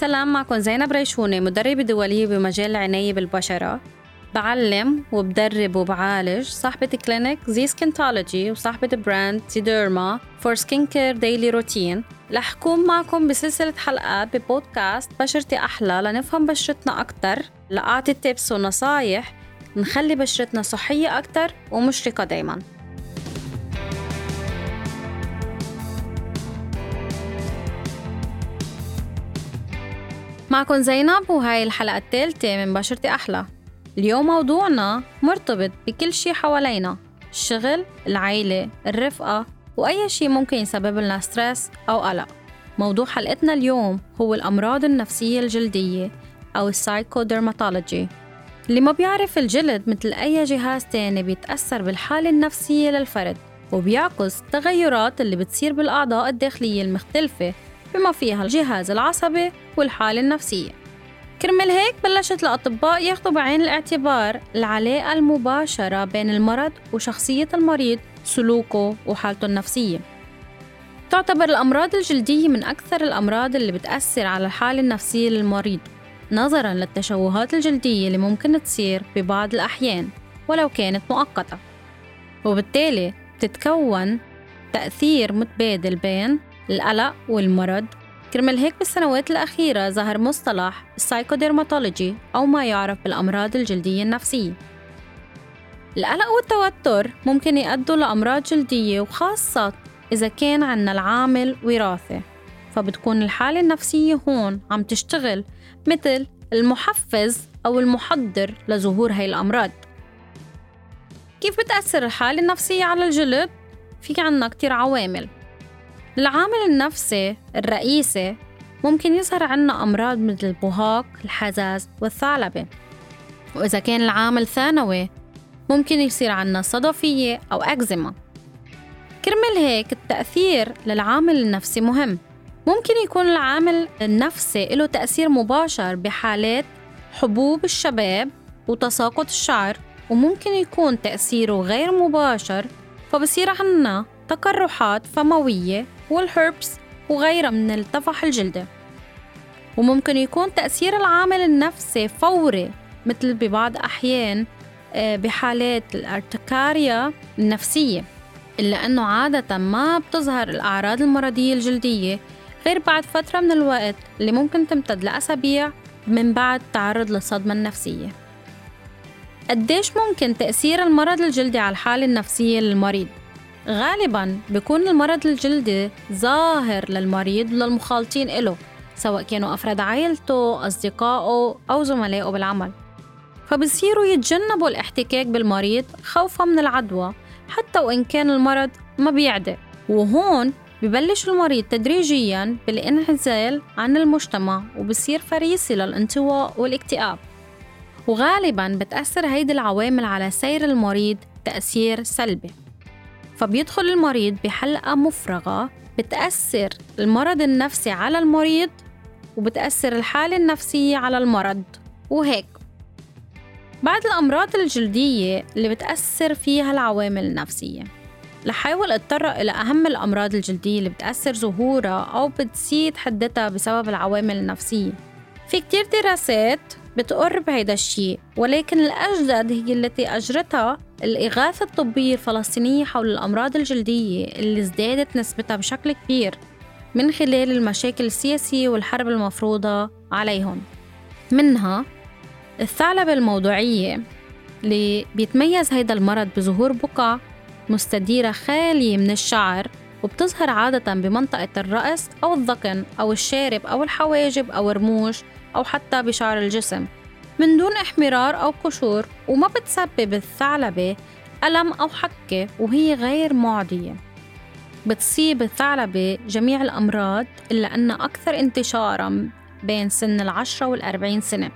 سلام معكم زينب ريشونة مدربة دولية بمجال العناية بالبشرة. بعلم وبدرب وبعالج صاحبة clinic Z Skintology وصاحبة brand ZDerma for skin care daily routine رح كون معكم بسلسلة حلقات ببودكاست بشرتي أحلى لنفهم بشرتنا أكتر لأعطي tips ونصايح نخلي بشرتنا صحية أكتر ومشرقة دايماً. معكم زينب وهاي الحلقة الثالثة من بشرتي أحلى. اليوم موضوعنا مرتبط بكل شي حوالينا الشغل، العيلة، الرفقة وأي شي ممكن يسبب لنا stress أو قلق. موضوع حلقتنا اليوم هو الأمراض النفسية الجلدية أو ال psychodermatology. اللي ما بيعرف الجلد مثل أي جهاز تاني بيتأثر بالحالة النفسية للفرد وبيعكس التغيرات اللي بتصير بالأعضاء الداخلية المختلفة بما فيها الجهاز العصبي والحالة النفسية. كرمال هيك بلشت الأطباء ياخدوا بعين الاعتبار العلاقة المباشرة بين المرض وشخصية المريض سلوكه وحالته النفسية. تعتبر الأمراض الجلدية من أكثر الأمراض اللي بتأثر على الحالة النفسية للمريض نظرا للتشوهات الجلدية اللي ممكن تصير ببعض الأحيان ولو كانت مؤقتة. وبالتالي بتتكون تأثير متبادل بين القلق والمرض. كرمال هيك بالسنوات الأخيرة ظهر مصطلح السايكوديرماتولوجي أو ما يعرف بالأمراض الجلدية النفسية. القلق والتوتر ممكن يؤدوا لأمراض جلدية وخاصة إذا كان عنا العامل وراثي فبتكون الحالة النفسية هون عم تشتغل مثل المحفز أو المحضر لظهور هاي الأمراض. كيف بتأثر الحالة النفسية على الجلد؟ في عنا كتير عوامل. العامل النفسي الرئيسي ممكن يظهر عنا أمراض مثل البهاق، الحزاز والثعلبة. وإذا كان العامل ثانوي ممكن يصير عنا صدفية أو أكزيما. كرمال هيك التأثير للعامل النفسي مهم. ممكن يكون العامل النفسي له تأثير مباشر بحالات حبوب الشباب وتساقط الشعر وممكن يكون تأثيره غير مباشر فبصير عنا تقرحات فموية والهربس وغيرها من الطفح الجلدي وممكن يكون تأثير العامل النفسي فوري مثل ببعض أحيان آه، بحالات الارتكاريا النفسية. إلا أنه عادة ما بتظهر الأعراض المرضية الجلدية غير بعد فترة من الوقت اللي ممكن تمتد لأسابيع من بعد تعرض للصدمة النفسية قديش ممكن تأثير المرض الجلدي على الحالة النفسية للمريض؟ غالبا بيكون المرض الجلدي ظاهر للمريض وللمخالطين له سواء كانوا أفراد عائلته أصدقائه أو زملائه بالعمل. فبصيروا يتجنبوا الاحتكاك بالمريض خوفا من العدوى حتى وإن كان المرض ما بيعدي وهون ببلش المريض تدريجيا بالانعزال عن المجتمع وبصير فريسي للانطواء والاكتئاب. وغالبا بتأثر هيدي العوامل على سير المريض تأثير سلبي. فبيدخل المريض بحلقة مفرغة بتأثر المرض النفسي على المريض وبتأثر الحالة النفسية على المرض. وهيك. بعد الأمراض الجلدية اللي بتأثر فيها العوامل النفسية. لحاول اتطرق إلى أهم الأمراض الجلدية اللي بتأثر ظهورها أو بتزيد حدتها بسبب العوامل النفسية. في كتير دراسات بتقر بهيدا الشيء ولكن الأجدد هي التي أجرتها الإغاثة الطبية الفلسطينية حول الأمراض الجلدية اللي ازدادت نسبتها بشكل كبير من خلال المشاكل السياسية والحرب المفروضة عليهم. منها الثعلبة الموضوعية اللي بيتميز هيدا المرض بظهور بقع مستديرة خالية من الشعر وبتظهر عادة بمنطقة الرأس أو الذقن أو الشارب أو الحواجب أو الرموش أو حتى بشعر الجسم. من دون احمرار أو قشور وما بتسبب الثعلبة ألم أو حكة وهي غير معدية. بتصيب الثعلبة جميع الأمراض إلا أن أكثر انتشارا بين سن العشرة والأربعين سنة.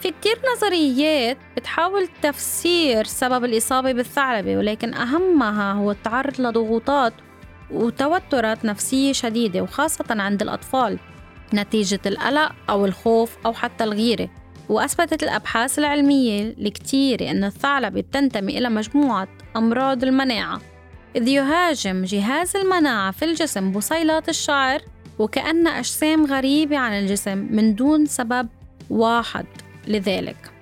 في كتير نظريات بتحاول تفسير سبب الإصابة بالثعلبة ولكن أهمها هو التعرض لضغوطات وتوترات نفسية شديدة وخاصة عند الأطفال نتيجة القلق أو الخوف أو حتى الغيرة. وأثبتت الأبحاث العلمية الكتيرة أن الثعلبة بتنتمي إلى مجموعة أمراض المناعة. إذ يهاجم جهاز المناعة في الجسم بصيلات الشعر وكأن أجسام غريبة عن الجسم من دون سبب واحد لذلك.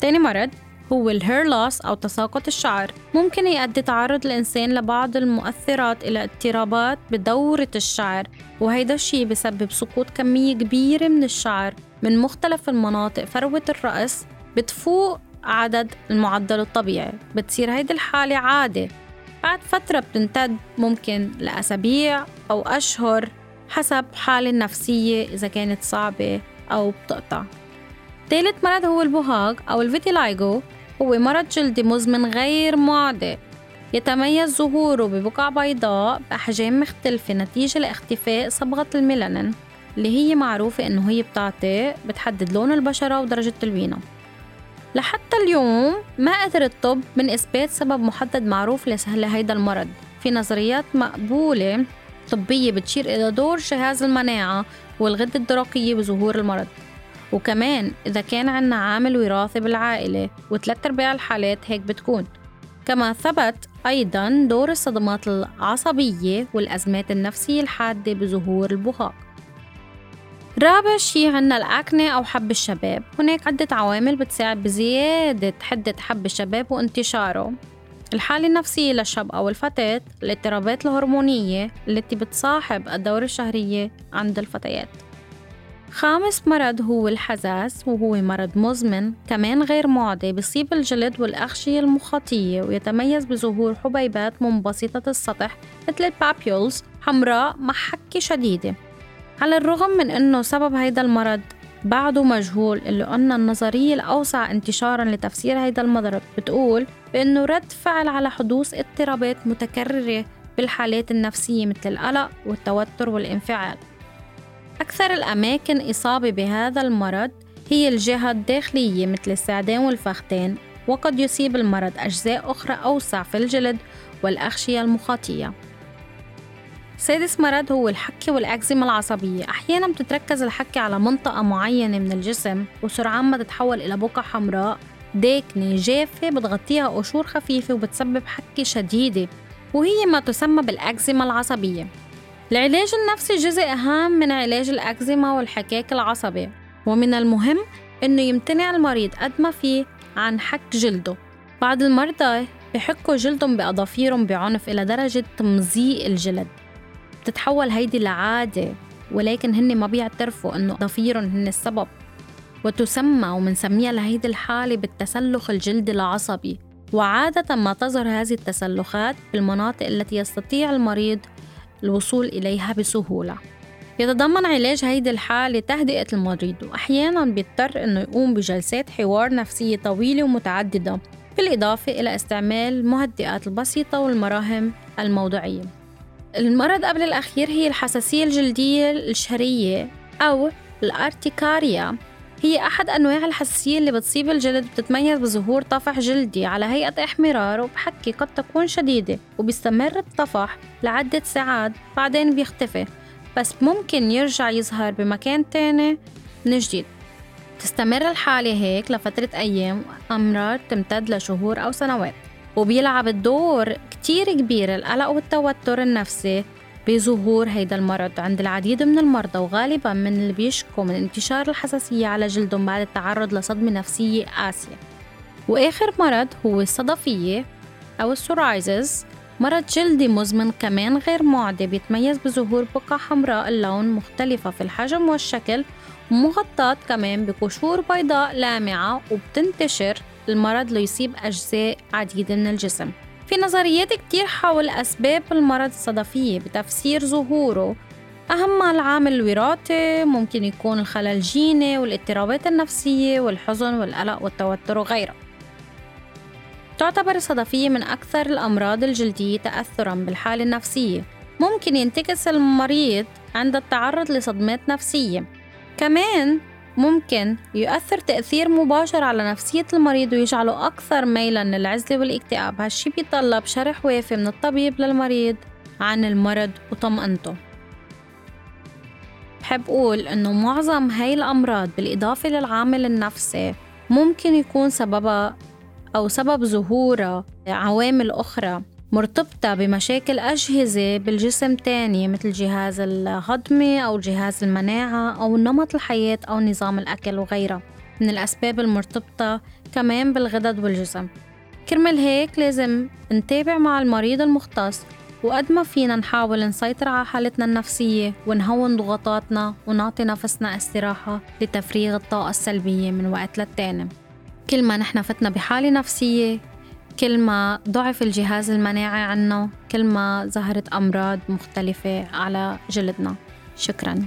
تاني مرض هو الهير لوس أو تساقط الشعر. ممكن يؤدي تعرض الإنسان لبعض المؤثرات إلى اضطرابات بدورة الشعر وهيدا الشيء بسبب سقوط كمية كبيرة من الشعر. من مختلف المناطق فروة الرأس بتفوق عدد المعدل الطبيعي بتصير هيدي الحالة عادة. بعد فترة بتمتد ممكن لأسابيع أو أشهر حسب حالة النفسية إذا كانت صعبة أو بتقطع. ثالث مرض هو البهاق أو الفيتيلايجو. هو مرض جلدي مزمن غير معدي يتميز ظهوره ببقع بيضاء بأحجام مختلفة نتيجة لاختفاء صبغة الميلانين. اللي هي معروفة إنه هي بتعطي بتحدد لون البشرة ودرجة تلوينها. لحتى اليوم ما قدر الطب من إثبات سبب محدد معروف لهيدا المرض. في نظريات مقبولة طبية بتشير إلى دور جهاز المناعة والغدة الدرقية بظهور المرض. وكمان إذا كان عنا عامل وراثي بالعائلة وثلاث أرباع الحالات هيك بتكون. كما ثبت أيضا دور الصدمات العصبية والأزمات النفسية الحادة بظهور البهاق. رابع شي عنا الأكنة أو حب الشباب. هناك عدة عوامل بتساعد بزيادة حدة حب الشباب وانتشاره. الحالة النفسية للشاب أو الفتاة الاضطرابات الهرمونية التي بتصاحب الدورة الشهرية عند الفتيات. خامس مرض هو الحساس وهو مرض مزمن كمان غير معدي بيصيب الجلد والأغشية المخاطية ويتميز بظهور حبيبات منبسطة السطح مثل البابيولز حمراء مع حكة شديدة. على الرغم من أنه سبب هيدا المرض بعده مجهول إلا أن النظرية الأوسع انتشارا لتفسير هيدا المرض بتقول بأنه رد فعل على حدوث اضطرابات متكررة بالحالات النفسية مثل القلق والتوتر والانفعال. أكثر الأماكن إصابة بهذا المرض هي الجهة الداخلية مثل الساعدين والفخذين وقد يصيب المرض أجزاء أخرى أوسع في الجلد والأغشية المخاطية. سادس مرض هو الحكة والأكزيما العصبية. أحيانا بتتركز الحكة على منطقة معينة من الجسم وسرعان ما تتحول إلى بقع حمراء. داكنة جافة بتغطيها قشور خفيفة وبتسبب حكة شديدة وهي ما تسمى بالأكزيما العصبية. العلاج النفسي جزء هام من علاج الأكزيما والحكاك العصبي ومن المهم إنه يمتنع المريض قد ما فيه عن حك جلده. بعض المرضى بحكوا جلدهم بأظافيرهم بعنف إلى درجة تمزيق الجلد. بتتحول هيدي لعادة ولكن هن ما بيعترفوا إنه ضفيرهم هن السبب. وتسمى ومنسميها لهيدي الحالة بالتسلخ الجلدي العصبي. وعادة ما تظهر هذه التسلخات بالمناطق التي يستطيع المريض الوصول إليها بسهولة. يتضمن علاج هيدي الحالة تهدئة المريض وأحيانا بيضطر أنه يقوم بجلسات حوار نفسية طويلة ومتعددة بالإضافة إلى استعمال المهدئات البسيطة والمراهم الموضعية. المرض قبل الأخير هي الحساسية الجلدية الشهرية أو الأرتيكاريا. هي أحد أنواع الحساسية اللي بتصيب الجلد بتتميز بظهور طفح جلدي على هيئة إحمرار وبحكي قد تكون شديدة وبيستمر الطفح لعدة ساعات بعدين بيختفي. بس ممكن يرجع يظهر بمكان تاني من جديد. تستمر الحالة هيك لفترة أيام أمرار تمتد لشهور أو سنوات. وبيلعب الدور كتير كبير القلق والتوتر النفسي بظهور هيدا المرض عند العديد من المرضى وغالبا من اللي بيشكوا من انتشار الحساسية على جلدهم بعد التعرض لصدمة نفسية قاسية. وآخر مرض هو الصدفية أو السورايزز مرض جلدي مزمن كمان غير معدي بيتميز بظهور بقع حمراء اللون مختلفة في الحجم والشكل ومغطاة كمان بقشور بيضاء لامعة وبتنتشر المرض ليصيب أجزاء عديدة من الجسم. في نظريات كتير حول أسباب المرض الصدفية بتفسير ظهوره. أهمها العامل الوراثي ممكن يكون الخلل الجيني والاضطرابات النفسية والحزن والقلق والتوتر وغيرها. تعتبر الصدفية من أكثر الأمراض الجلدية تأثراً بالحالة النفسية. ممكن ينتكس المريض عند التعرض لصدمات نفسية. كمان ممكن يؤثر تأثير مباشر على نفسية المريض ويجعله أكثر ميلا للعزلة والاكتئاب. هالشي بيطلب شرح وافي من الطبيب للمريض عن المرض وطمأنته. بحب أقول إنه معظم هاي الأمراض بالإضافة للعامل النفسي ممكن يكون سببها أو سبب ظهورها عوامل أخرى. مرتبطة بمشاكل أجهزة بالجسم تانية مثل جهاز الهضمي أو جهاز المناعة أو نمط الحياة أو نظام الأكل وغيرها. من الأسباب المرتبطة كمان بالغدد والجسم. كرمال هيك لازم نتابع مع المريض المختص وقد ما فينا نحاول نسيطر على حالتنا النفسية ونهون ضغوطاتنا ونعطي نفسنا استراحة لتفريغ الطاقة السلبية من وقت للتاني. كل ما نحن فتنا بحالة نفسية كل ما ضعف الجهاز المناعي عنا كل ما ظهرت أمراض مختلفة على جلدنا. شكراً.